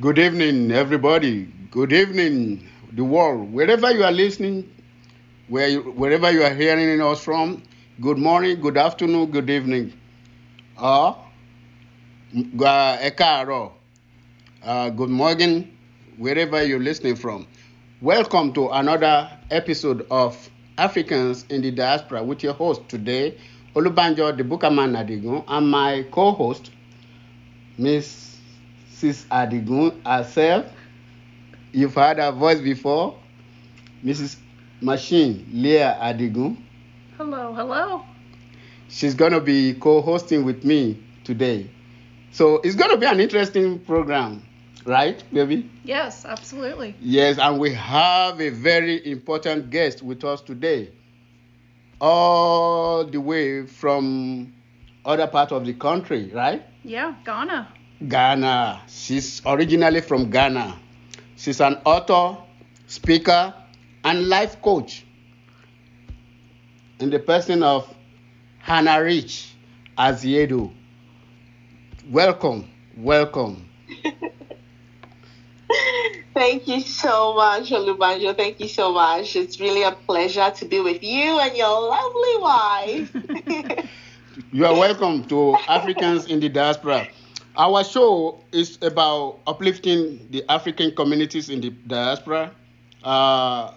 Good evening, everybody. Good evening, the world. Wherever you are listening, where you, wherever you are hearing us from, good morning, good afternoon, good evening. Uh, ẹ uh, good morning, wherever you're listening from. Welcome to another episode of Africans in the Diaspora with your host today, Olubanjo the Bukaman Adigun, and my co-host, Mrs. Adigun herself. You've heard her voice before, Mrs. Machine Leah Adigun. Hello, hello. She's going to be co-hosting with me today. So it's going to be an interesting program, right, baby? Yes, absolutely. Yes, and we have a very important guest with us today, all the way from other part of the country, right? Yeah, Ghana. Ghana. She's originally from Ghana. She's an author, speaker, and life coach. In the person of Hannah Rich Asiedu. Welcome, welcome. Thank you so much, Olubanjo. Thank you so much. It's really a pleasure to be with you and your lovely wife. You are welcome to Africans in the Diaspora. Our show is about uplifting the African communities in the diaspora. Uh,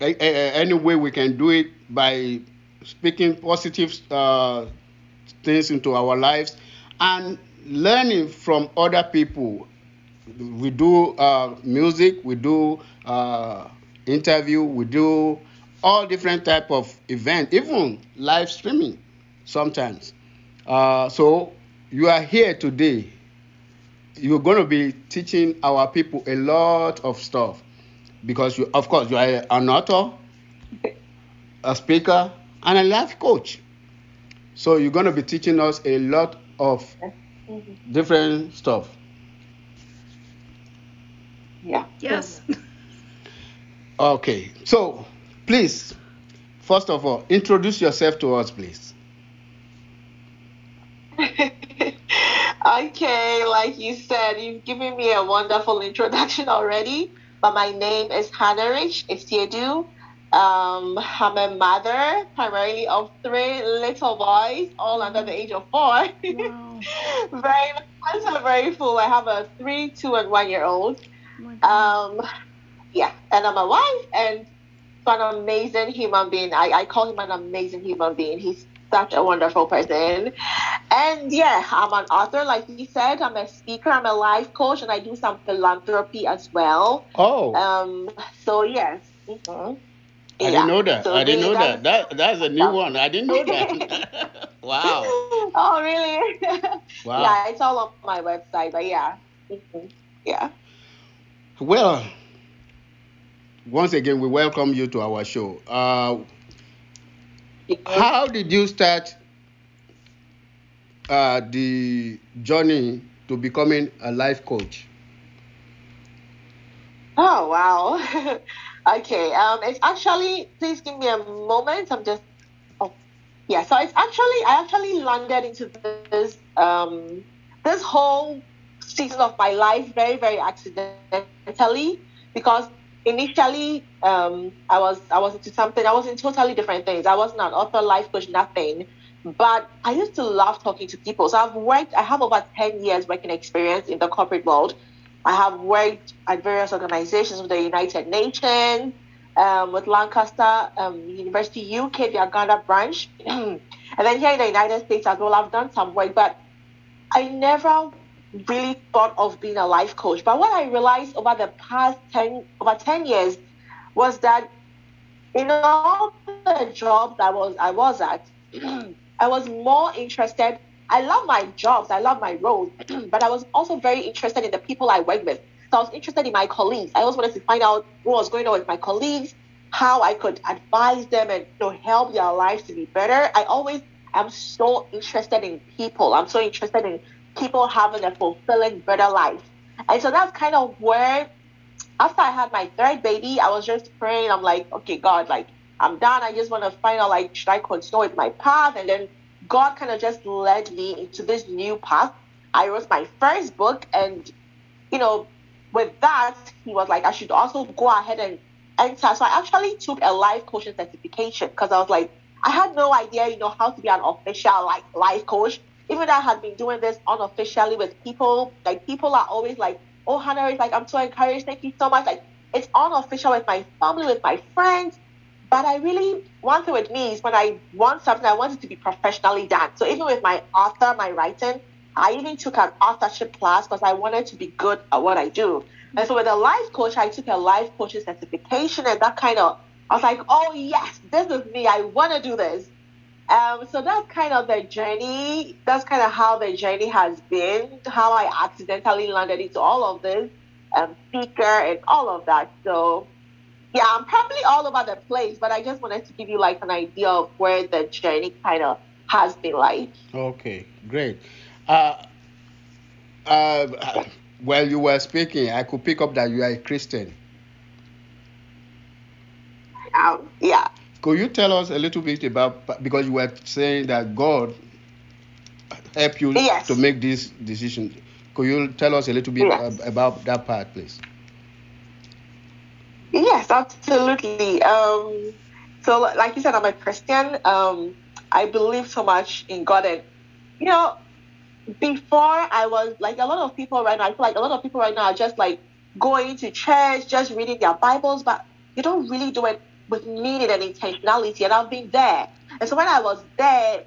any way we can do it by speaking positive uh, things into our lives and learning from other people. We do uh, music, we do uh, interview, we do all different type of event, even live streaming sometimes. Uh, so you are here today. You're going to be teaching our people a lot of stuff because you, of course, you are an author, a speaker, and a life coach. So you're going to be teaching us a lot of different stuff. yeah. Yes. Okay. So please, first of all, introduce yourself to us, please. okay, like you said, you've given me a wonderful introduction already. But my name is Hannah Rich Asiedu. Um, I'm a mother, primarily of three little boys, all under the age of four. Wow. very, I'm so very full. I have a three, two, and one year old. Oh. Um, yeah, and I'm a wife and an amazing human being. I, I call him an amazing human being. He's such a wonderful person. And yeah, I'm an author, like you said. I'm a speaker. I'm a life coach, and I do some philanthropy as well. Oh, Um, so yes. Mhm. I Yeah. didn't know that. So I didn't know that. That that's a new one. I didn't know that. wow. Oh, really? Wow. Yeah, it's all on my website, but yeah. Mhm. Yeah. Well, once again, we welcome you to our show. Uh, how did you start uh, the journey to becoming a life coach? Oh wow. okay. Um, it's actually. Please give me a moment. I'm just. Oh, yeah. So it's actually. I actually landed into this. Um, this whole season of my life very very accidentally because initially um I was I was into something. I was in totally different things. I wasn't an author, life coach, nothing. But I used to love talking to people. So I've worked. I have over ten years working experience in the corporate world. I have worked at various organizations with the United Nations, um, with Lancaster um, University UK, the Ghana branch, and then here in the United States as well. I've done some work, but I never really thought of being a life coach. But what I realized over the past ten over ten years was that in all the jobs I was I was at, I was more interested. I love my jobs, I love my roles, but I was also very interested in the people I work with. So I was interested in my colleagues. I always wanted to find out what was going on with my colleagues, how I could advise them and you know, help their lives to be better. I always am so interested in people. I'm so interested in people having a fulfilling, better life. And so that's kind of where after I had my third baby, I was just praying. I'm like, okay, God, like I'm done. I just want to find out like should I continue with my path? And then God kind of just led me into this new path. I wrote my first book, and you know, with that, he was like, I should also go ahead and enter. So I actually took a life coaching certification because I was like, I had no idea, you know, how to be an official like life coach. Even though I had been doing this unofficially with people, like people are always like, oh Hannah is like, I'm so encouraged, thank you so much. Like it's unofficial with my family, with my friends. But I really one thing with me is when I want something, I want it to be professionally done. So even with my author, my writing, I even took an authorship class because I wanted to be good at what I do. And so with a life coach, I took a life coaching certification and that kind of I was like, oh yes, this is me. I want to do this. Um, so that's kind of the journey. That's kind of how the journey has been. How I accidentally landed into all of this, um, speaker and all of that. So yeah, I'm probably all over the place, but I just wanted to give you like an idea of where the journey kind of has been like. Okay, great. Uh, uh, while you were speaking, I could pick up that you are a Christian. Um, yeah. Could you tell us a little bit about because you were saying that God helped you Yes. to make this decision? Could you tell us a little bit Yes. about that part, please? Yes, absolutely. Um, so, like you said, I'm a Christian. Um, I believe so much in God, and you know, before I was like a lot of people right now. I feel like a lot of people right now are just like going to church, just reading their Bibles, but you don't really do it with meaning and intentionality. And I've been there, and so when I was there,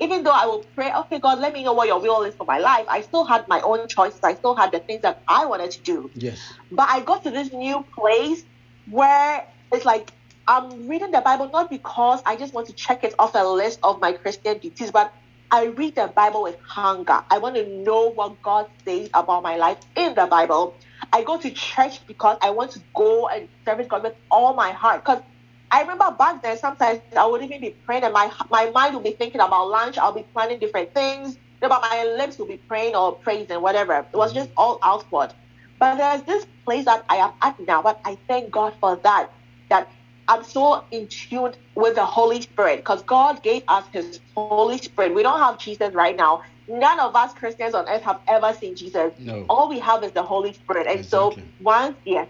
even though I would pray, okay, God, let me know what Your will is for my life. I still had my own choices. I still had the things that I wanted to do. Yes. But I got to this new place where it's like I'm reading the Bible not because I just want to check it off a list of my Christian duties, but I read the Bible with hunger. I want to know what God says about my life in the Bible. I go to church because I want to go and service God with all my heart. Because I remember back then, sometimes I would even be praying and my my mind would be thinking about lunch. I'll be planning different things. But my lips would be praying or praising, whatever. It was just all outward. But there's this place that I am at now, but I thank God for that. That I'm so in tune with the Holy Spirit because God gave us His Holy Spirit. We don't have Jesus right now. None of us Christians on earth have ever seen Jesus. No. All we have is the Holy Spirit. And so once, yes.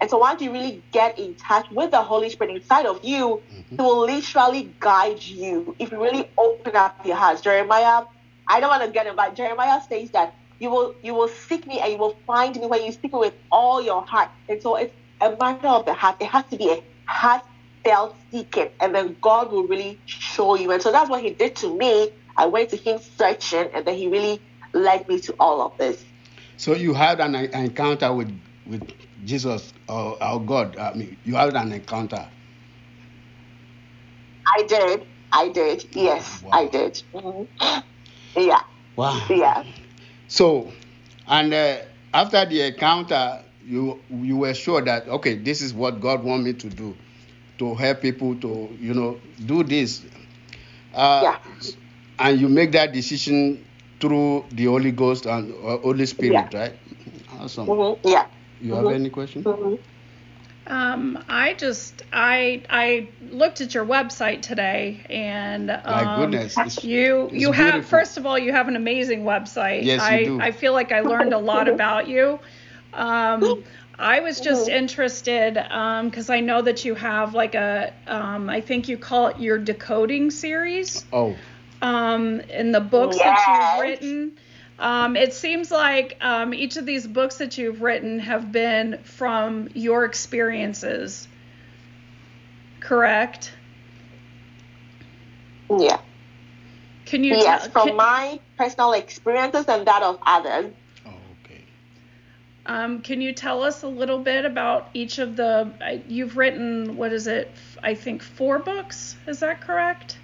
And so once you really get in touch with the Holy Spirit inside of you, Mhm. He will literally guide you if you really open up your heart. Jeremiah, I don't want to get it, but Jeremiah says that you will you will seek me and you will find me when you seek me with all your heart. And so it's a matter of the heart. It has to be a heartfelt seeking, and then God will really show you. And so that's what He did to me. I went to Him searching, and then He really led me to all of this. So you had an encounter with with Jesus or our God. I mean, you had an encounter. I did. I did. Yes, Wow. I did. Mhm. Yeah. Wow. Yeah. So, and uh, after the encounter, you you were sure that okay, this is what God want me to do, to help people to you know do this. Uh, Yeah. And you make that decision through the Holy Ghost and uh, Holy Spirit, Yeah. right? Awesome. hmm Yeah. You have Mhm. any question? hmm Um, I just I I looked at your website today and um, My goodness, it's- you it's you have beautiful. first of all you have an amazing website. Yes, you I do. I feel like I learned a lot about you. Um, I was just interested because I know that you have like a um, I think you call it your decoding series Oh, um, in the books that you've written. Um, it seems like um, each of these books that you've written have been from your experiences, correct? Yeah. Can you Yes, tell? from can, my personal experiences and that of others. oh, okay. um, can you tell us a little bit about each of the? uh, You've written what is it? f- I think four books. Is that correct?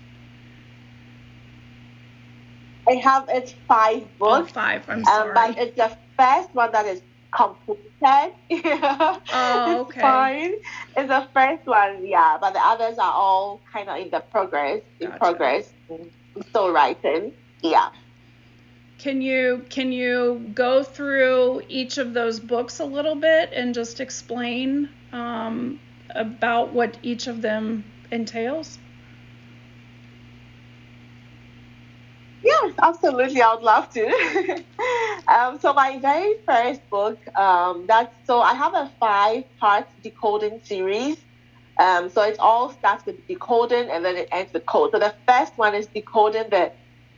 I have it's five Oh, books, five. I'm um, sorry. but it's the first one that is completed. yeah. Oh, It's okay. fine. It's the first one, yeah, but the others are all kind of in the progress, in Gotcha. progress, still writing. Yeah. Can you can you go through each of those books a little bit and just explain um, about what each of them entails? Yeah, Yes, absolutely. I would love to. um, so my very first book, um, that's so I have a five-part decoding series. Um, so it all starts with decoding and then it ends with code. So the first one is decoding the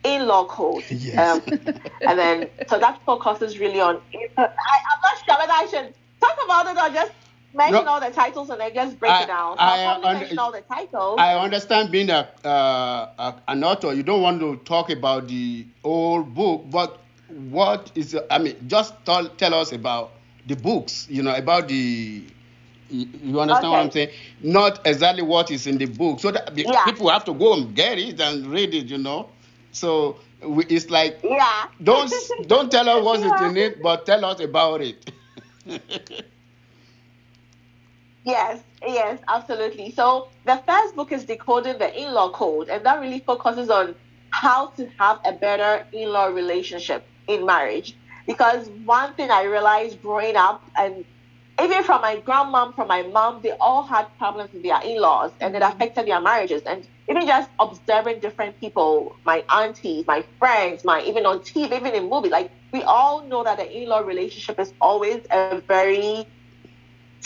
in-law code. Yes. Um, and then so that focuses really on. I, I'm not sure whether I should talk about it or just mention No. all the titles and then just break I- it down. I, I'll probably uh, mention all the titles. I understand being a, uh, a an author, you don't want to talk about the old book, but what is I mean, just tell, tell us about the books, you know, about the you understand what I'm saying? Not exactly what is in the book, so that Yeah. people have to go and get it and read it, you know. So we, it's like yeah. don't don't tell us what's Yeah. in it, but tell us about it. Yes, yes, absolutely. So the first book is decoding the in-law code, and that really focuses on how to have a better in-law relationship in marriage. Because one thing I realized growing up, and even from my grandmom, from my mom, they all had problems with their in-laws, and it affected their marriages. And even just observing different people, my aunties, my friends, my even on TV, even in movies, like we all know that the in-law relationship is always a very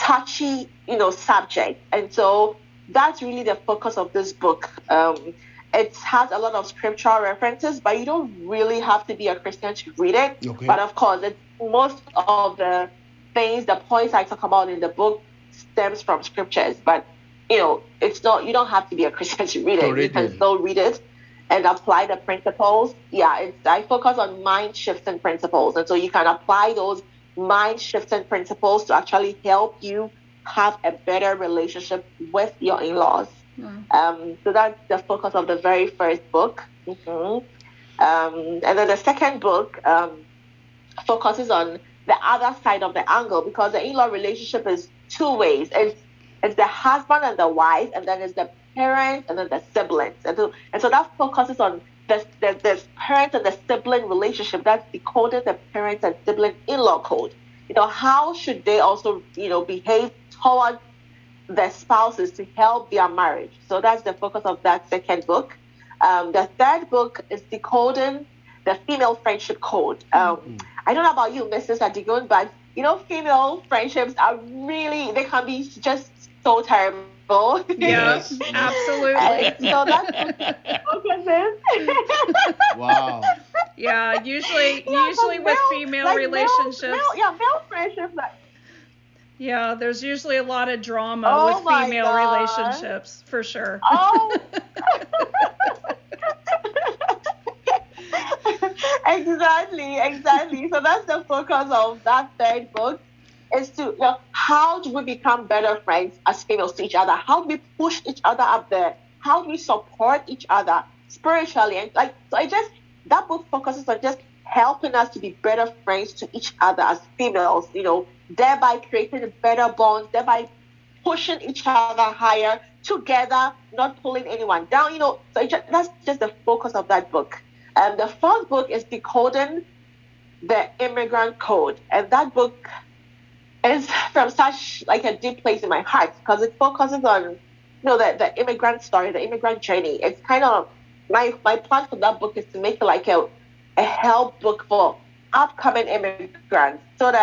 touchy, you know, subject. And so that's really the focus of this book. Um, it has a lot of scriptural references, but you don't really have to be a Christian to read it. Okay. But of course, it, most of the things, the points I talk about in the book stems from scriptures. But you know, it's not. You don't have to be a Christian to read it. You can still read it and apply the principles. Yeah, it's, I focus on mind shifting principles, and so you can apply those mind shifting principles to actually help you have a better relationship with your in-laws. Um, so that's the focus of the very first book. Mhm. Um, and then the second book um, focuses on the other side of the angle because the in-law relationship is two ways. It's it's the husband and the wife, and then it's the parents and then the siblings. And so, and so that focuses on the, the, parent and the sibling relationship. That's decoding the parents and sibling in-law code. You know, how should they also, you know, behave towards their spouses to help their marriage. So that's the focus of that second book. Um, the third book is decoding the female friendship code. Um, I don't know about you, Mrs. Adigun, but you know, female friendships are really they can be just so terrible. Yeah, Yes. Absolutely. so that's what focuses. wow. Yeah, usually Yeah, usually with male- female like relationships. male- yeah, male friendships. Like, Yeah, there's usually a lot of drama Oh with female God. relationships, for sure. Oh. exactly, exactly. So that's the focus of that third book is to you know, how do we become better friends as females to each other? How do we push each other up there? How do we support each other spiritually? And like so I just that book focuses on just helping us to be better friends to each other as females, you know, thereby creating a better bonds, thereby pushing each other higher together, not pulling anyone down. You know, so just, that's just the focus of that book. And the fourth book is decoding the immigrant code, and that book is from such like a deep place in my heart because it focuses on you know the, the immigrant story, the immigrant journey. It's kind of my my plan for that book is to make it like a a help book for upcoming immigrants so that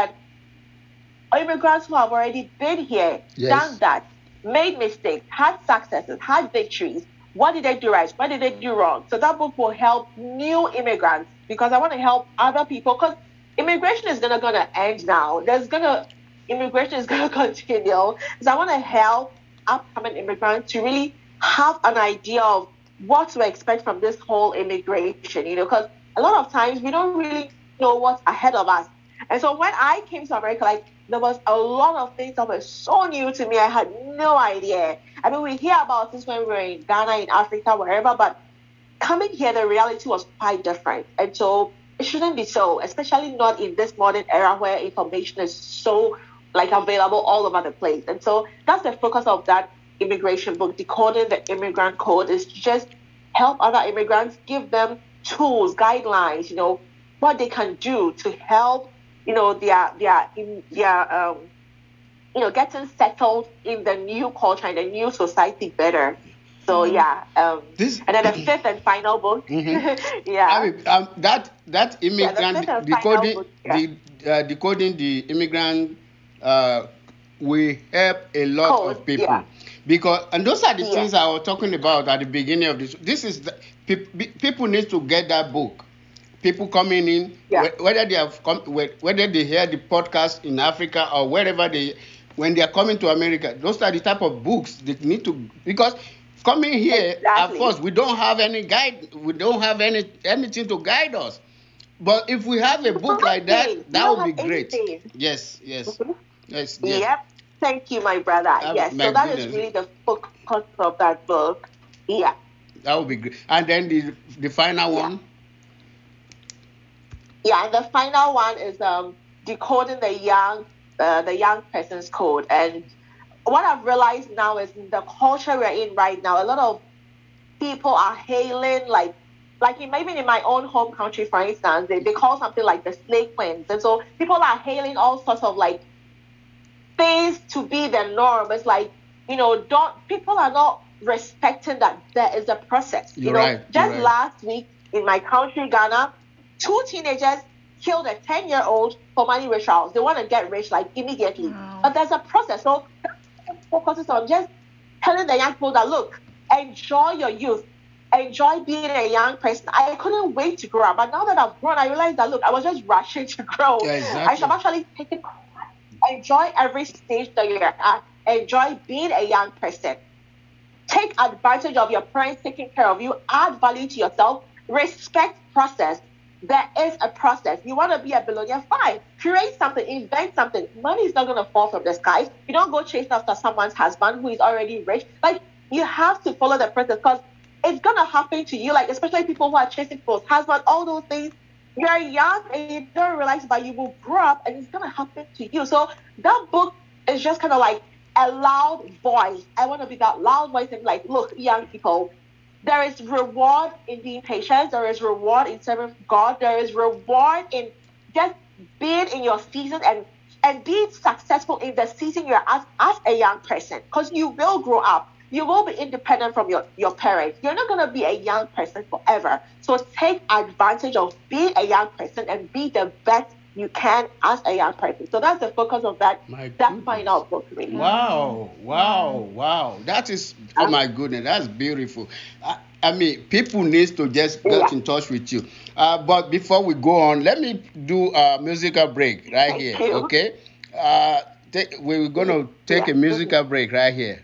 immigrants who have already been here, Yes. done that, made mistakes, had successes, had victories. What did they do right? What did they do wrong? So that book will help new immigrants because I want to help other people because immigration is gonna gonna end now. There's gonna immigration is gonna continue. So I want to help upcoming immigrants to really have an idea of what to expect from this whole immigration. You know, because a lot of times we don't really know what's ahead of us. And so when I came to America, like there was a lot of things that were so new to me. I had no idea. I mean, we hear about this when we were in Ghana, in Africa, wherever, but coming here, the reality was quite different. And so it shouldn't be so, especially not in this modern era where information is so like available all over the place. And so that's the focus of that immigration book, decoding the immigrant code, is to just help other immigrants, give them tools, guidelines, you know, what they can do to help, you know, their their in their um, you know, getting settled in the new culture and the new society better. So mm-hmm. yeah, um, this, and then the fifth and final book. Mm-hmm. yeah. I mean, um, that that immigrant yeah, decoding book, yeah. the uh, decoding the immigrant uh, will help a lot Code, of people yeah. because and those are the things I was talking about at the beginning of this. This is the, pe- people need to get that book. People coming in, whether they have come, whether they hear the podcast in Africa or wherever they, when they are coming to America, those are the type of books they need to because coming here exactly. at first we don't have any guide we don't have any anything to guide us but if we have a book like that that would be great anything. yes yes mm-hmm. Yes yes. Yep. Thank you my brother. Yes my so that goodness. is really the focus of that book. Yeah. That would be great and then the the final yeah. one? Yeah and the final one is um decoding the young uh, the young person's code. And what I've realized now is the culture we're in right now, a lot of people are hailing like like in, maybe in my own home country, for instance, they, they call something like the snake twins. And so people are hailing all sorts of like things to be the norm. It's like, you know, don't people are not respecting that there is a process. You're you know, right, just right. last week in my country, Ghana, two teenagers killed a 10 year old for money rituals. They want to get rich like immediately. Wow. But there's a process. So focuses on just telling the young people that look, enjoy your youth, enjoy being a young person. I couldn't wait to grow up, but now that I've grown, I realized that look, I was just rushing to grow. Yeah, exactly. I should actually take it. Enjoy every stage that you're at. Enjoy being a young person. Take advantage of your parents taking care of you. Add value to yourself. Respect process there is a process. You want to be a billionaire? Fine. Create something, invent something. Money is not going to fall from the sky. You don't go chasing after someone's husband who is already rich. Like, you have to follow the process because it's going to happen to you. Like, especially people who are chasing for husband, all those things. You're young and you don't realize, but you will grow up and it's to happen to you. So, that book is just kind of like a loud voice. I want to be that loud voice and like, look, young people, there is reward in being patient. There is reward in serving God. There is reward in just being in your season and and being successful in the season you're as, as a young person. Because you will grow up. You will be independent from your, your parents. You're not going to be a young person forever. So take advantage of being a young person and be the best you can as a young person. So that's the focus of that my that goodness. final book. Really. Wow, wow, wow! That is oh my goodness, that's beautiful. I, I mean, people need to just get yeah. in touch with you. Uh, but before we go on, let me do a musical break right Thank here. You. Okay, uh, take, we're gonna take yeah. a musical break right here.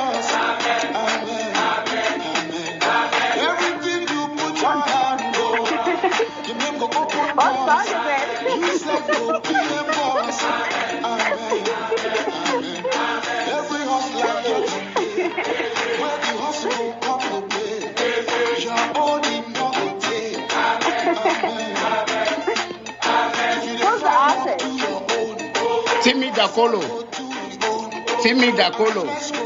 Dakolo. Timmy Dakolo.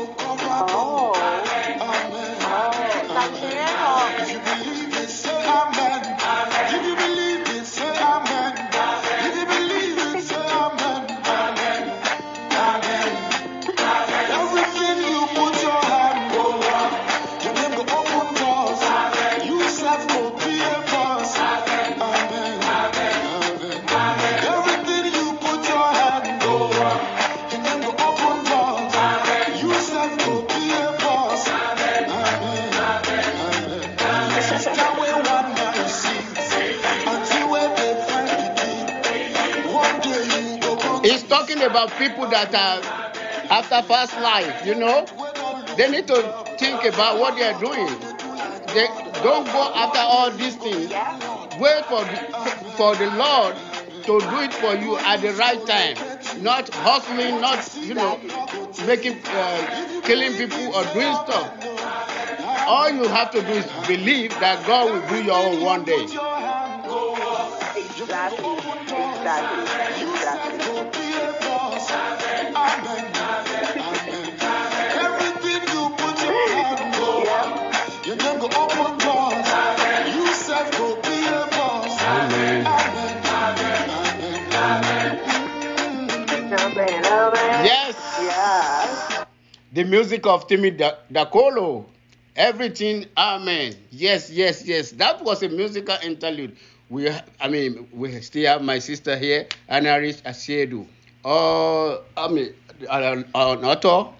About people that are after past life, you know. They need to think about what they are doing. They don't go after all these things. Wait for the, for the Lord to do it for you at the right time. Not hustling, not you know, making, uh, killing people or doing stuff. All you have to do is believe that God will do your own one day. Exactly. Exactly. The music of Timi Da- Dakolo. Everything, amen. Yes, yes, yes. That was a musical interlude. We, I mean, we still have my sister here, Anna Rich Asiedu. Uh, I mean, an, an author,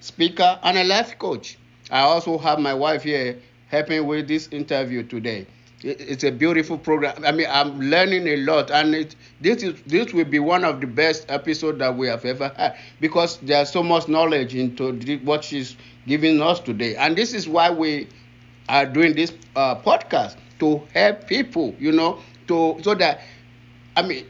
speaker, and a life coach. I also have my wife here helping with this interview today. It- It's a beautiful program. I mean, I'm learning a lot, and it, this is this will be one of the best episodes that we have ever had because there's so much knowledge into what she's giving us today, and this is why we are doing this uh, podcast to help people, you know, to so that I mean,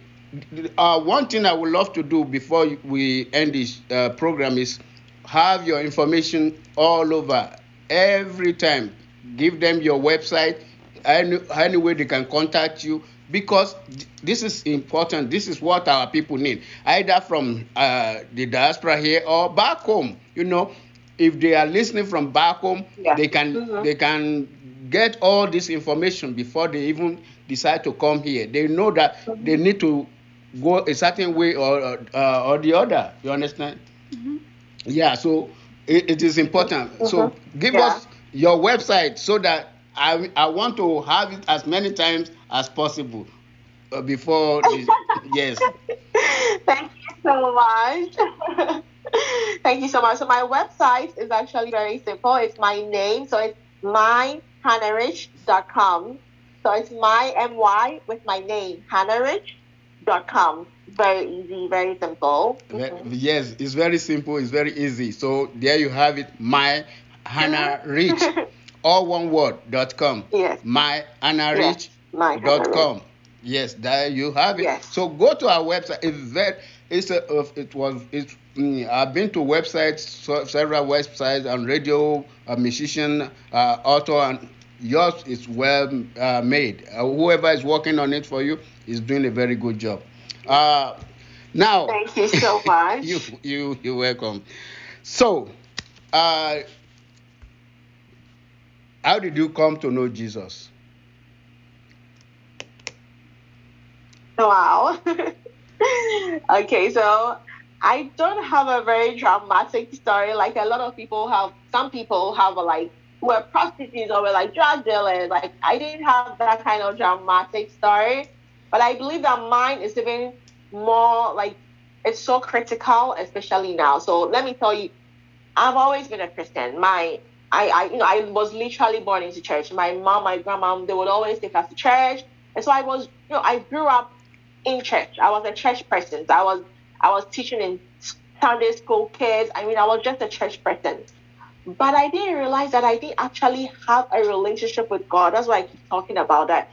uh, one thing I would love to do before we end this uh, program is have your information all over every time. Give them your website, any, any way they can contact you because this is important. This is what our people need, either from uh, the diaspora here or back home. You know, if they are listening from back home, Yeah. they can Mhm. they can get all this information before they even decide to come here. They know that they need to go a certain way or uh, or the other. You understand? Yeah. So it, it is important. So give Yeah. us your website so that I I want to have it as many times as possible uh, before. Yes. Thank you so much. Thank you so much. So my website is actually very simple. It's my name. So it's myhannarich.com. So it's my my with my name, hannarich.com. Very easy, very simple. Ve- Yes, it's very simple. It's very easy. So there you have it. My Hannah Rich, all one word dot com. Yes. My Hannah Yes, my dot Hannah com. Yes, there you have it. Yes. So go to our website. It's very, it's a, it was it's. mm, I've been to websites, several websites, and radio, a musician, uh, author, and yours is well uh, made. Uh, whoever is working on it for you is doing a very good job. Uh, now, Thank you so much. you you you're welcome. So, uh, how did you come to know Jesus? Wow. okay, so I don't have a very dramatic story. Like a lot of people have, some people have a, like were prostitutes or were like drug dealers. Like I didn't have that kind of dramatic story, but I believe that mine is even more like it's so critical, especially now. So let me tell you, I've always been a Christian. My I, I you know I was literally born into church. My mom, my grandma, they would always take us to church, and so I was you know I grew up in church. I was a church person. I was I was teaching in Sunday school kids. I mean I was just a church person. But I didn't realize that I didn't actually have a relationship with God. That's why I keep talking about that.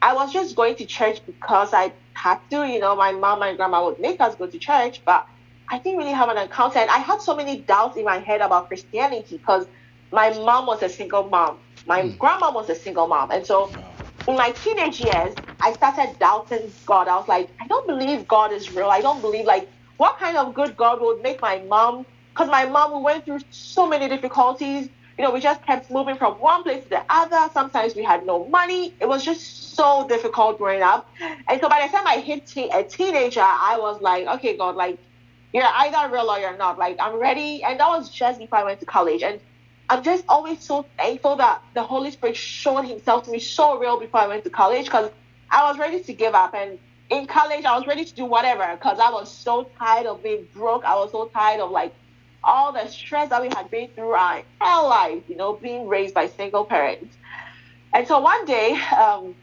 I was just going to church because I had to, you know, my mom and grandma would make us go to church, but I didn't really have an encounter. And I had so many doubts in my head about Christianity because my mom was a single mom. My Mm. grandma was a single mom. And so in my teenage years, I started doubting God. I was like, I don't believe God is real. I don't believe, like, what kind of good God would make my mom? Because my mom, we went through so many difficulties. You know, we just kept moving from one place to the other. Sometimes we had no money. It was just so difficult growing up. And so by the time I hit te- a teenager, I was like, okay, God, like, you're either real or you're not. Like, I'm ready. And that was just before I went to college. And I'm just always so thankful that the Holy Spirit showed Himself to me so real before I went to college because I was ready to give up. And in college, I was ready to do whatever because I was so tired of being broke. I was so tired of like all the stress that we had been through our entire life, you know, being raised by single parents. And so one day, um,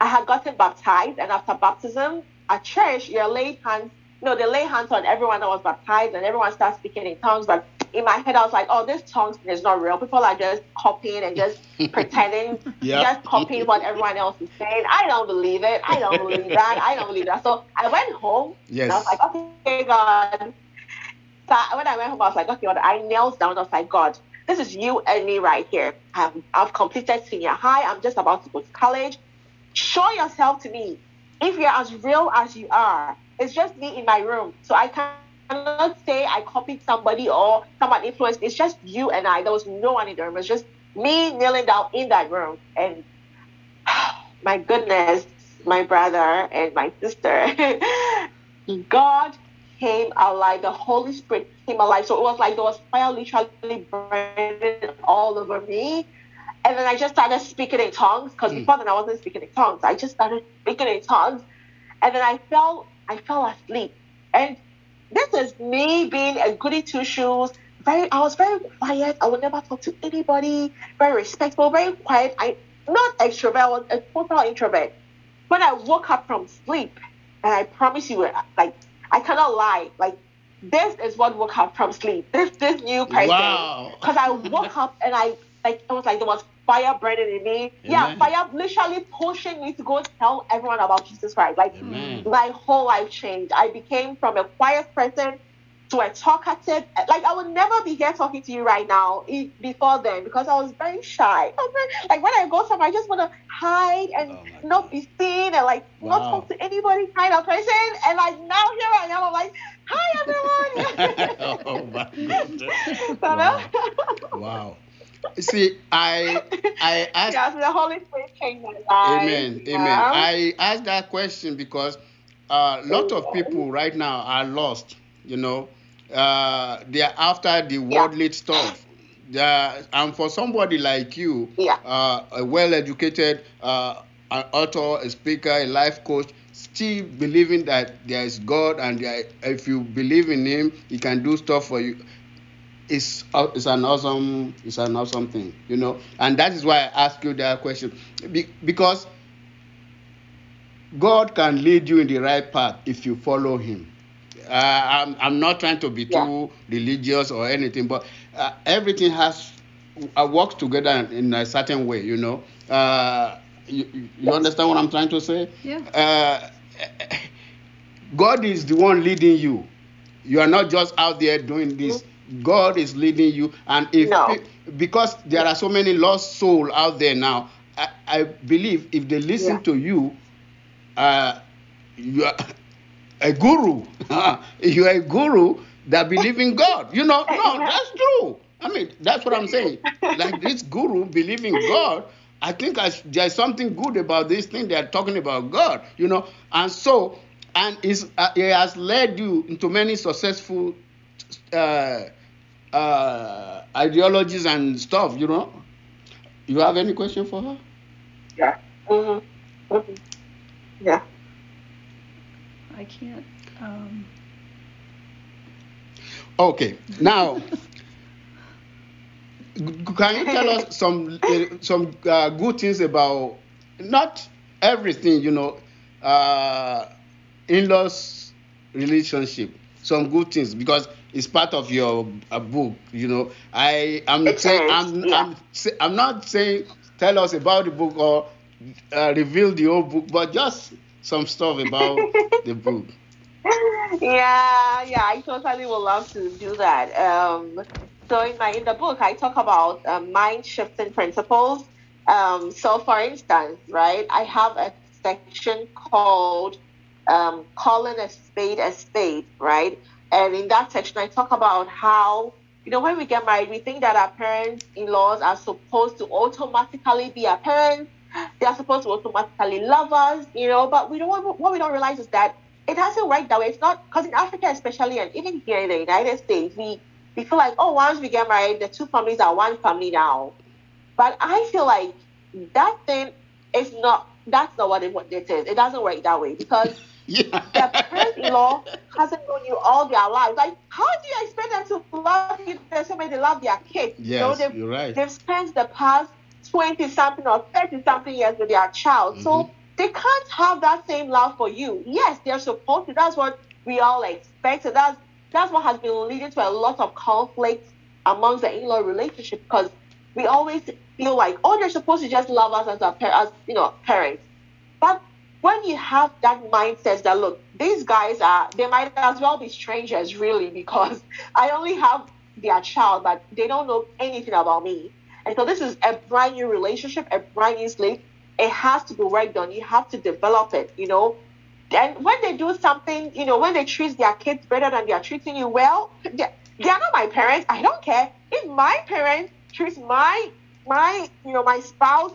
I had gotten baptized, and after baptism at church, you're laid hands, you know, they lay hands on everyone that was baptized, and everyone starts speaking in tongues. But in my head, I was like, oh, this thing is not real. People are just copying and just pretending, Yeah. just copying what everyone else is saying. I don't believe it. I don't believe that. I don't believe that. So I went home, Yes. and I was like, okay, God, So when I went home, I was like, okay, God. I knelt down. I was like, God, this is you and me right here. I've, I've completed senior high. I'm just about to go to college. Show yourself to me. If you're as real as you are, it's just me in my room. So I cannot say I copied somebody or someone influenced. It's just you and I. There was no one in the room. It was just me kneeling down in that room. And my goodness, my brother and my sister, God came alive. The Holy Spirit came alive. So it was like there was fire literally burning all over me. And then I just started speaking in tongues because mm. before then I wasn't speaking in tongues. I just started speaking in tongues. And then I fell, I fell asleep. And this is me being a goody two shoes. Very, I was very quiet. I would never talk to anybody. Very respectful, very quiet. I not extrovert. I was a total introvert. When I woke up from sleep, and I promise you, like I cannot lie. Like this is what woke up from sleep. This this new person. Wow. Because I woke up and I like it was like there was fire burning in me. Amen. Yeah, fire literally pushing me to go tell everyone about Jesus Christ. Like Amen. my whole life changed. I became from a quiet person to a talkative. Like I would never be here talking to you right now before then because I was very shy. like when I go somewhere, I just want to hide and oh not be seen and like wow. not talk to anybody kind of person. And like now here I am, I'm like, hi everyone. oh my goodness. wow. wow. See, I I asked. Yes, the Holy Spirit changed my life. Amen. Yeah. Amen. I asked that question because a uh, lot of people right now are lost. You know, uh, they are after the worldly yeah. stuff. Are, and for somebody like you, yeah. uh, a well-educated uh, an author, a speaker, a life coach, still believing that there is God and there, if you believe in Him, He can do stuff for you. It's, uh, it's an awesome it's an awesome thing, you know. And that is why I ask you that question Be, because God can lead you in the right path if you follow Him. Uh, I'm, I'm not trying to be yeah. too religious or anything, but uh, everything has uh, works together in a certain way, you know. Uh, you, you understand what I'm trying to say? Yeah. Uh, God is the one leading you. You are not just out there doing this. God is leading you, and if no. because there are so many lost souls out there now, I, I believe if they listen yeah. to you, uh, you are a guru. you are a guru that believe in God. You know, no, that's true. I mean, that's what I'm saying. Like this guru believing God, I think I, there's something good about this thing they're talking about God, you know. And so, and it's, uh, it has led you into many successful uh, uh, ideologies and stuff, you know. You have any question for her? Yeah. Mm-hmm. Mm-hmm. Yeah. I can't. Um... Okay, now. can you tell us some uh, some uh, good things about not everything you know uh, in-laws relationship some good things because it's part of your uh, book you know i am saying I'm, yeah. I'm i'm not saying tell us about the book or uh, reveal the whole book but just some stuff about the book. Yeah, yeah, I totally would love to do that. Um, so in my in the book, I talk about uh, mind shifting principles. Um, so for instance, right, I have a section called um, calling a spade a spade, right? And in that section, I talk about how you know when we get married, we think that our parents in laws are supposed to automatically be our parents they are supposed to automatically love us, you know, but we don't what we don't realize is that it doesn't work that way. It's not because in Africa especially and even here in the United States, we we feel like, oh, once we get married, the two families are one family now. But I feel like that thing is not that's not what it, what it is. It doesn't work that way because yeah. their parents-in-law hasn't known you all their lives. Like, how do you expect them to love you the same way they love their kids? Yes, you know, they've, you're right. They've spent the past 20 something or 30 something years with their child. Mm-hmm. So they can't have that same love for you. Yes, they're supposed to. That's what we all expect. So that's that's what has been leading to a lot of conflict amongst the in-law relationship because we always feel like, oh, they're supposed to just love us as our as you know parents. But when you have that mindset that look, these guys are they might as well be strangers really because I only have their child, but they don't know anything about me. And so this is a brand new relationship, a brand new slate. It has to be worked on. You have to develop it, you know. And when they do something, you know, when they treat their kids better than they are treating you well, they, they are not my parents. I don't care. If my parents treat my my you know my spouse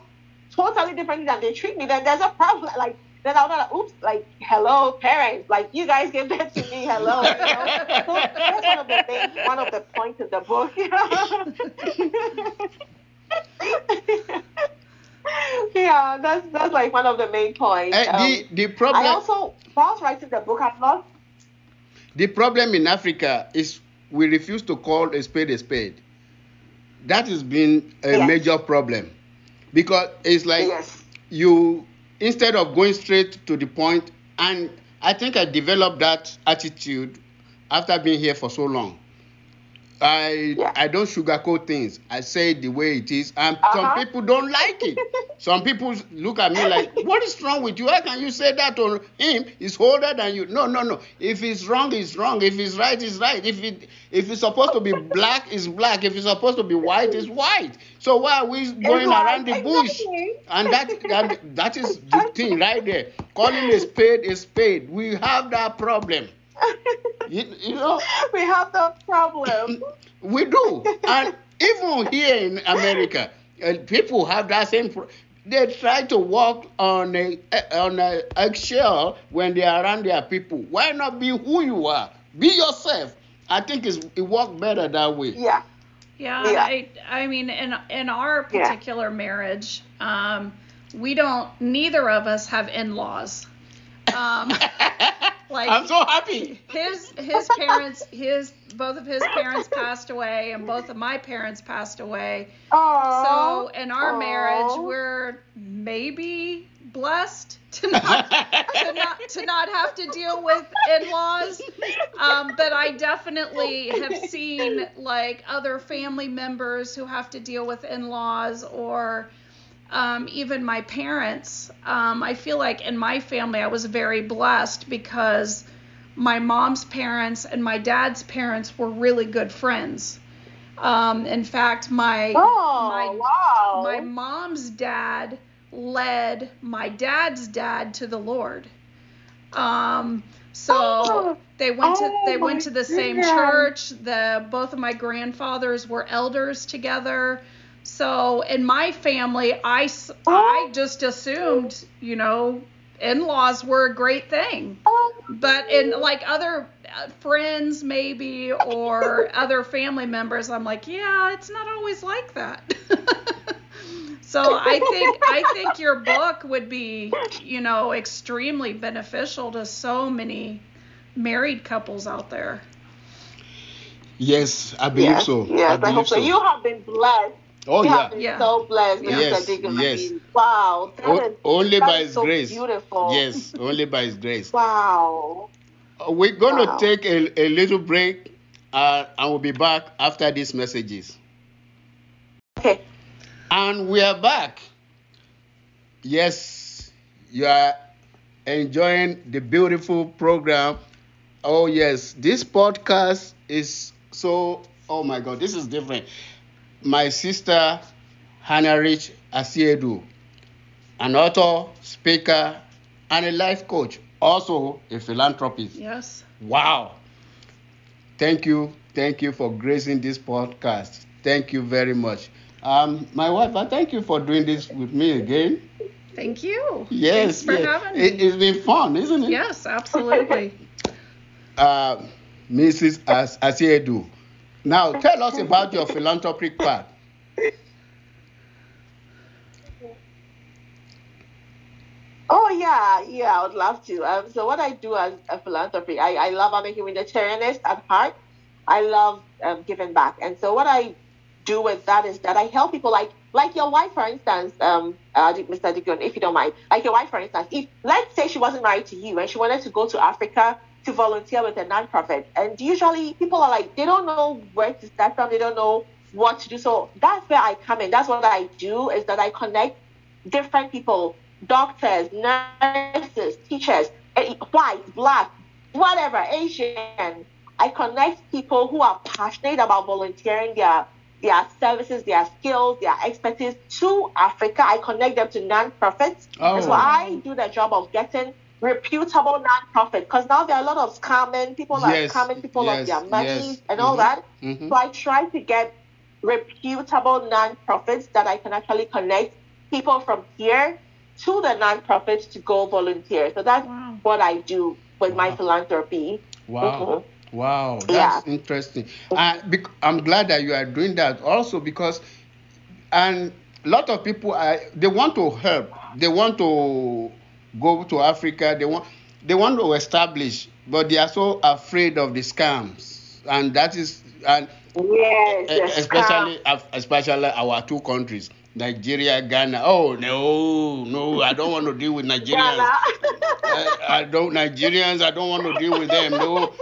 totally differently than they treat me, then there's a problem. Like then I'll be like, oops, like hello parents, like you guys gave that to me, hello. You know? so that's one of the things, one of the points of the book. yeah, that's that's like one of the main points. Uh, the Um, the problem I also, whilst writing the book, I've lost. the problem in Africa is we refuse to call a spade a spade. That has been a Yes. major problem because it's like Yes. you instead of going straight to the point. And i think i developed that attitude after being here for so long i Yeah. i don't sugarcoat things. I say the way it is and some Uh-huh. people don't like it. Some people look at me like what is wrong with you? How can you say that on him? He's older than you. No no no. If it's wrong it's wrong. If it's right it's right. If it if it's supposed to be black it's black. If it's supposed to be white it's white. So why are we going around the bush? Exactly. and that, that that is the thing right there. Calling a spade a spade. We have that problem you, you know we have the problem. we do and even here in america uh, people have that same pro- they try to walk on a on a eggshell when they are around their people why not be who you are be yourself i think it's, it works better that way Yeah. Yeah, Yeah. I, I mean, in in our Yeah. particular marriage, um, we don't. Neither of us have in-laws. Um, like i'm so happy his his parents, his both of his parents passed away, and both of my parents passed away. Oh. So in our marriage, we're maybe blessed to not to not to not have to deal with in-laws. Um, but I definitely have seen like other family members who have to deal with in-laws or um, even my parents. Um, I feel like in my family I was very blessed because my mom's parents and my dad's parents were really good friends. Um, in fact, my Oh, my wow. my mom's dad led my dad's dad to the Lord. Um, so Oh. they went to Oh, they went to the same church. The both of my grandfathers were elders together. So in my family, I, Oh. just assumed, you know, in-laws were a great thing Oh. but in like other uh, friends maybe or other family members i'm like yeah it's not always like that so i think i think your book would be you know extremely beneficial to so many married couples out there yes i believe yes, so Yes, I, believe hope so. You have been blessed. Oh you yeah have been Yeah. so blessed, Mr. Yes, yes. I wow. that O- is- only that by is his so grace Beautiful. yes only by his grace Wow. Uh, We're going Wow. to take a, a little break uh, and we'll be back after these messages. Okay. And we are back. Yes, you are enjoying the beautiful program. Oh, yes, this podcast is so, oh my God, this is different. My sister, Hannah Rich Asiedu, an author, speaker, and a life coach, also a philanthropist. yes Wow. Thank you. Thank you for gracing this podcast. Thank you very much. Um, my wife, I thank you for doing this with me again. thank you Yes. thanks for yes. having me It, has been fun, isn't it? yes absolutely Uh, Mrs. As- Asiedu. Now, tell us about your philanthropic part. Oh yeah, yeah, I would love to. Um, so what I do as a philanthropy, I, I love I'm a humanitarianist at heart. I love um, giving back, and so what I do with that is that I help people like like your wife, for instance, um, uh, Mr. Adigun, if you don't mind, like your wife, for instance, if let's say she wasn't married to you and she wanted to go to Africa to volunteer with a nonprofit, and usually people are like they don't know where to start from, they don't know what to do. So that's where I come in. That's what I do is that I connect different people doctors, nurses, teachers, eh, white, black, whatever, Asian. I connect people who are passionate about volunteering their their services, their skills, their expertise to Africa. I connect them to non-profits. Oh. So I do the job of getting reputable non-profit because now there are a lot of scamming people yes. are scamming people yes. of their money yes. and all mm-hmm. that. Mm-hmm. So I try to get reputable non-profits that I can actually connect people from here to the non-profits to go volunteer. So that's wow. what I do with wow. my philanthropy. Wow. Mm-hmm. Wow, that's yeah. interesting. Uh, I'm glad that you are doing that also because, and a lot of people are, they want to help. They want to go to Africa. They want they want to establish, but they are so afraid of the scams, and that is and yes, especially especially our two countries. Nigeria, Ghana. Oh no, no, I don't want to deal with Nigerians. I, eh, I, don't Nigerians. I don't want to deal with them. No,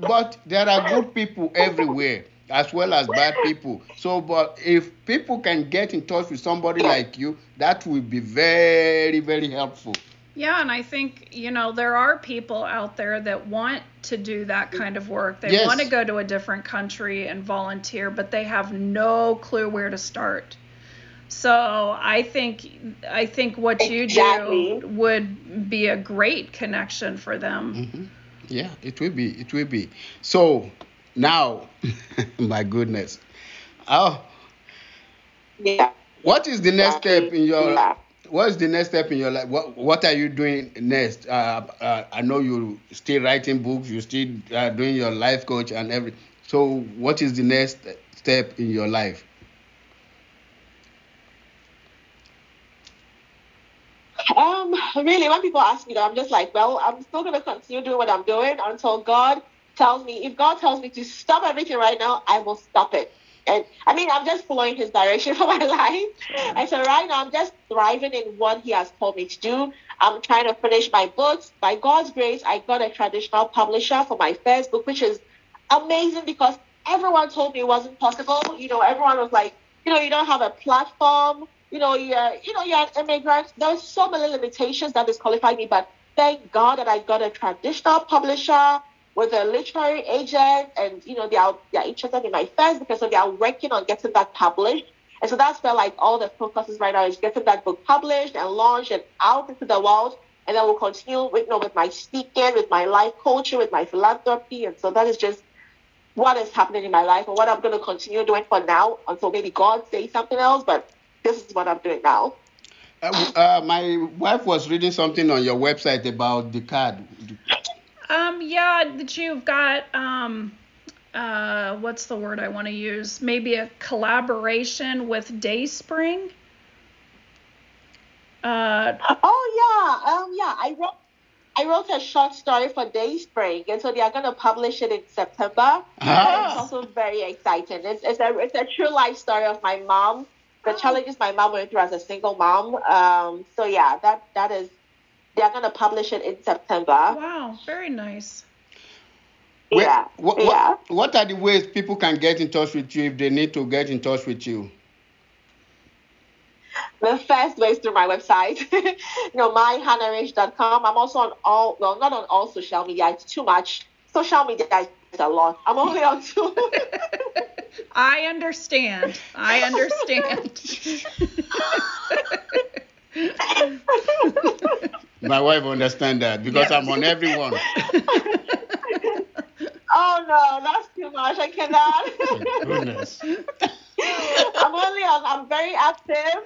but there are good people everywhere as well as bad people. So, but if people can get in touch with somebody like you, that will be very, very helpful. Yeah, and I think, you know, there are people out there that want to do that kind of work. They yes. want to go to a different country and volunteer, but they have no clue where to start. So I think I think what exactly. you do would be a great connection for them. Mm-hmm. Yeah, it will be. It will be. So now, my goodness, oh, yeah. What is the next step in your? Yeah. What is the next step in your life? What What are you doing next? Uh, uh, I know you're still writing books. You're still uh, doing your life coach and every. So what is the next step in your life? Um, really, when people ask me that, I'm just like, well, I'm still to continue doing what I'm doing until God tells me. If God tells me to stop everything right now, I will stop it. And I mean, I'm just following His direction for my life. And so right now, I'm just thriving in what He has told me to do. I'm trying to finish my books. By God's grace, I got a traditional publisher for my first book, which is amazing because everyone told me it wasn't possible. You know, everyone was like, you know, you don't have a platform you know, you're, you know, you're an immigrant. There's so many limitations that disqualify me, but thank God that I got a traditional publisher with a literary agent, and you know, they are they are interested in my first because so they are working on getting that published. And so that's where like all the focus is right now is getting that book published and launched and out into the world. And then we'll continue with you know with my speaking, with my life coaching, with my philanthropy. And so that is just what is happening in my life and what I'm gonna continue doing for now until maybe God says something else. But this is what I'm doing now. Uh, uh, my wife was reading something on your website about the card. Um, yeah, that you've got um, uh, what's the word I want to use? Maybe a collaboration with Dayspring. Uh, oh yeah, um, yeah. I wrote I wrote a short story for Dayspring, and so they are going to publish it in September. Ah. It's also very exciting. It's, it's a it's a true life story of my mom the challenges my mom went through as a single mom. Um, so yeah, that that is they're gonna publish it in September. Wow, very nice. Yeah. What, what, yeah. what are the ways people can get in touch with you if they need to get in touch with you? The first way is through my website, you know, myhannarich.com. I'm also on all, well, not on all social media. It's too much. Social media is a lot. I'm only on two. I understand. I understand. My wife understand that because I'm on everyone. oh no, that's too much. I cannot. goodness. I'm only on. I'm very active.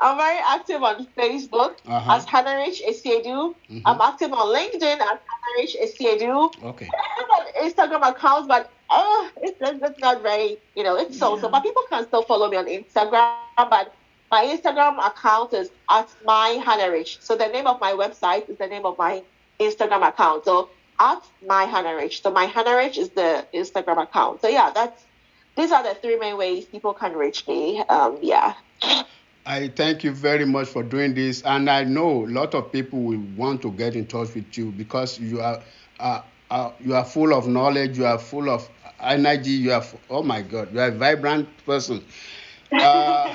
I'm very active on Facebook uh-huh. as Hannah Rich Asiedu. Mm-hmm. I'm active on LinkedIn as Hannah Rich Asiedu. Okay. I have an Instagram account, but uh, it's, it's not very, you know, it's so so. But people can still follow me on Instagram. But my Instagram account is at my Hannah Rich. So the name of my website is the name of my Instagram account. So at my Hannah Rich. So my Hannah Rich is the Instagram account. So yeah, that's these are the three main ways people can reach me. Um, yeah. I thank you very much for doing this, and I know a lot of people will want to get in touch with you because you are uh, uh, you are full of knowledge, you are full of energy, you are oh my God, you are a vibrant person. Uh,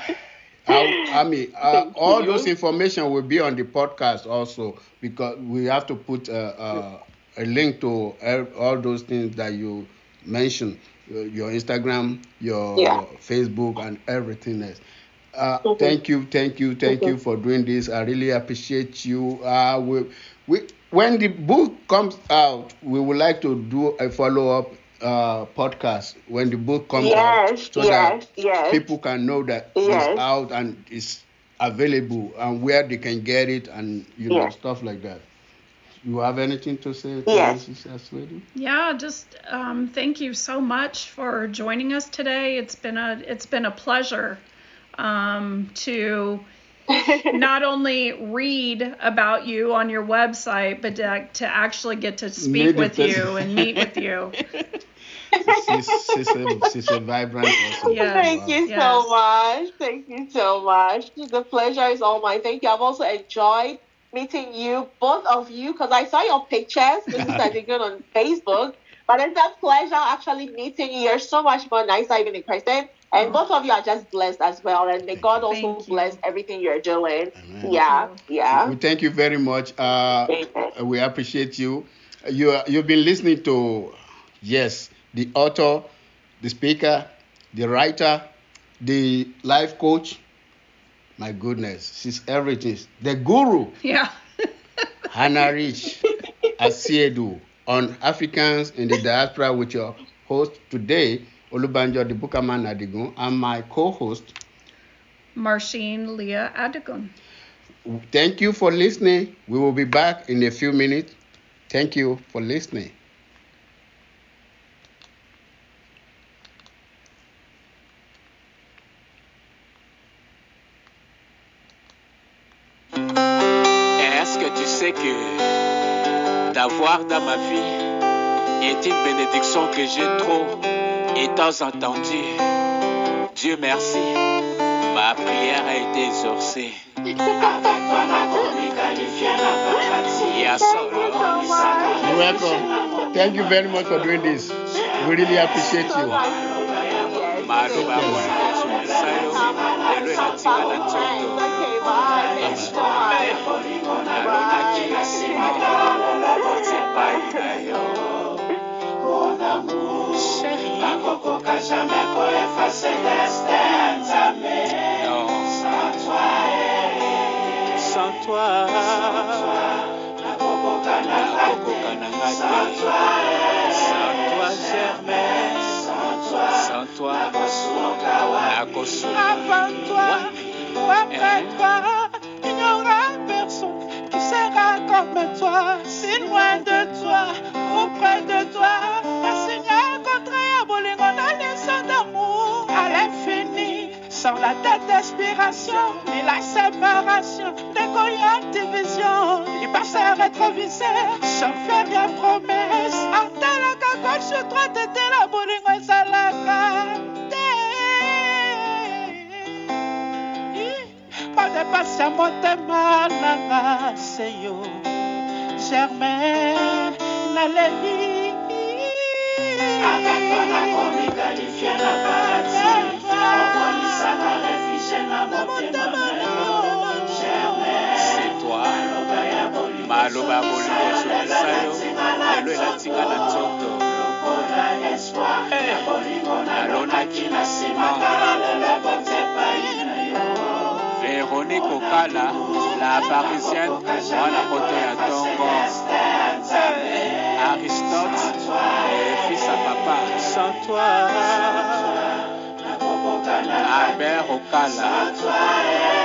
I, I mean, uh, all you. those information will be on the podcast also because we have to put uh, uh, a link to all- those things that you mentioned, your, Instagram, your Yeah. Facebook, and everything else. Uh, Mhm. Thank you, thank you, thank you for doing this. I really appreciate you. Uh, we, we, when the book comes out, we would like to do a follow up uh, podcast when the book comes out Yes, so yes, that yes. people can know that Yes. it's out and it's available and where they can get it and you know Yes. stuff like that. You have anything to say? to Yes. Mrs. Asiedu? Yeah, just um, thank you so much for joining us today. It's been a it's been a pleasure um, to not only read about you on your website, but to, to actually get to speak in with you and meet with you. She's, she's, a, she's a vibrant person. Yeah. Thank you Yes. so much. Thank you so much. The pleasure is all mine. Thank you. I've also enjoyed meeting you, both of you, because I saw your pictures, This Mrs. Sadigun, on Facebook. But it's a pleasure actually meeting you. You're so much more nicer even in person. And both of you are just blessed as well. And may God also Thank you. bless everything you're doing. Amen. Yeah, We yeah. thank you very much. Uh, we appreciate you. You you've been listening to yes, the author, the speaker, the writer, the life coach. My goodness, she's everything. The guru, Yeah. Hannah Rich Asiedu on Africans in the diaspora with your host today, Olubanjo the Bukaman Adigun, and my co-host. Marcine Leah Adigun. Thank you for listening. We will be back in a few minutes. Thank you for listening. Une bénédiction que j'ai trop et temps entendu. Dieu merci, ma prière a été exaucée. Yes, Thank you so much. You're welcome. Thank you very much for doing this. We really appreciate so you. much. Yes. Maloba Yesu Misayo, lelo inatika sans toi. Avant toi, après toi, il n'y aura personne qui sera comme toi. Si loin de toi, ou près de toi, les d'amour à l'infini. Sans la date d'inspiration, ni la séparation, décollant division, il passe un rétroviseur, sans faire rien promesse atalaka gauche droite bolingo ezalaka. Te. Madepasi ya motema nanga seyo germain naleli akako nakomi kalifie na parati okonisaka refuge maloba na nzoto. Eh, nalonaki na nsima. Véronique Okala, la parisienne, mwana poto ya ntongo. Aristote, fils à papa. Sans toi, Albert Okala.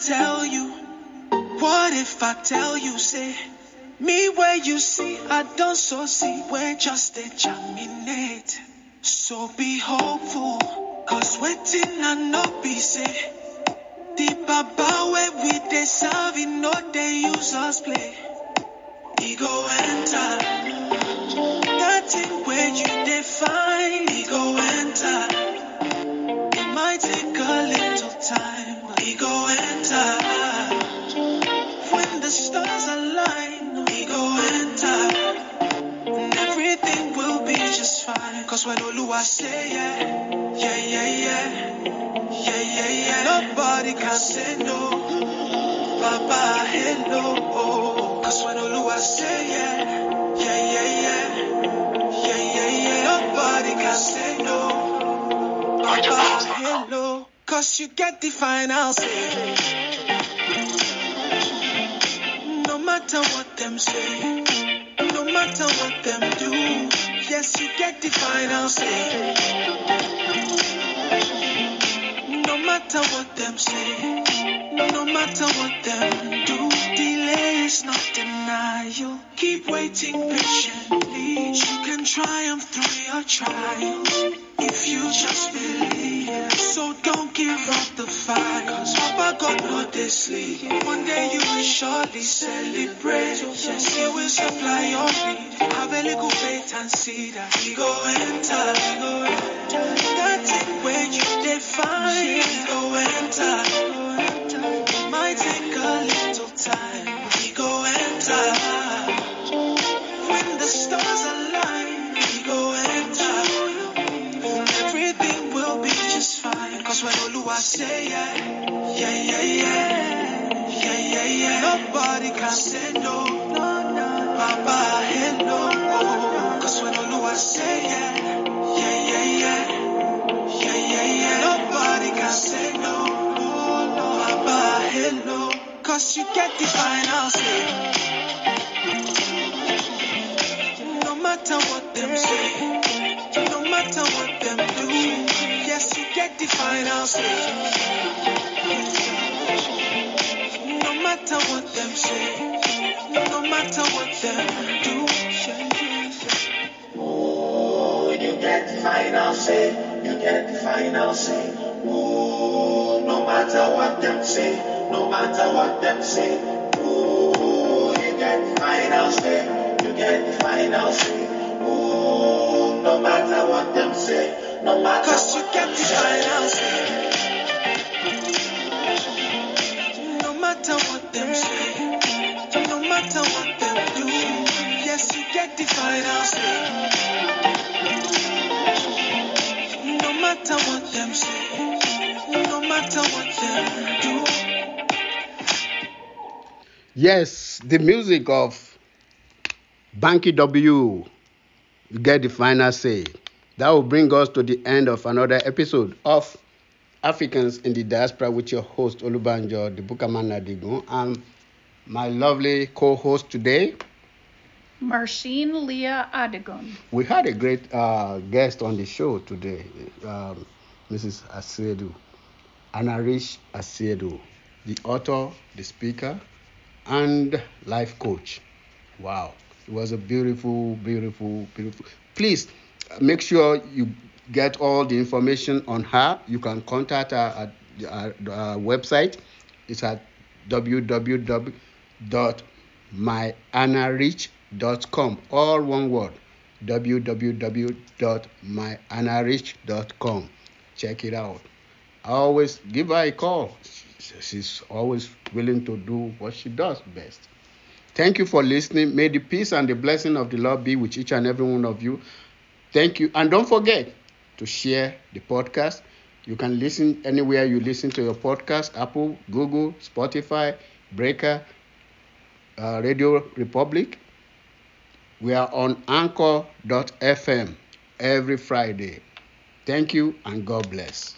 Tell you? What if I tell you, say, me where you see, I don't so see, we're just a germinate. So be hopeful, cause waiting I no be say. The baba where we they serve, it, no they use us play. He go enter. That where you define, Oluwa say yeah, yeah, yeah, yeah, yeah, yeah, yeah. Nobody can say no, Papa, hello. Cause when Oluwa say yeah, yeah, yeah, yeah, yeah, yeah, yeah. Nobody can say no, Papa, hello. Cause you get the final say. No matter what them say, no matter what them do, yes, you the final say. No matter what them say, no matter what them do, delay is not denial. Keep waiting Yes, the music of Banky W. You get the final say. That will bring us to the end of another episode of Africans in the Diaspora with your host Olubanjo, the Bukaman Adigun, and my lovely co-host today. Marcine Leah Adigun. We had a great uh, guest on the show today, um, Mrs. Asiedu, Hannah Rich Asiedu, the author, the speaker, and life coach. Wow, it was a beautiful, beautiful, beautiful. Please uh, make sure you get all the information on her. You can contact her at our, our website. It's at www.myhannarich.com. All one word. www.myhannarich.com. Check it out. I always give her a call. She's always willing to do what she does best. Thank you for listening. May the peace and the blessing of the Lord be with each and every one of you. Thank you. And don't forget to share the podcast. You can listen anywhere you listen to your podcast Apple, Google, Spotify, Breaker, uh, Radio Republic. We are on anchor.fm every Friday. Thank you and God bless.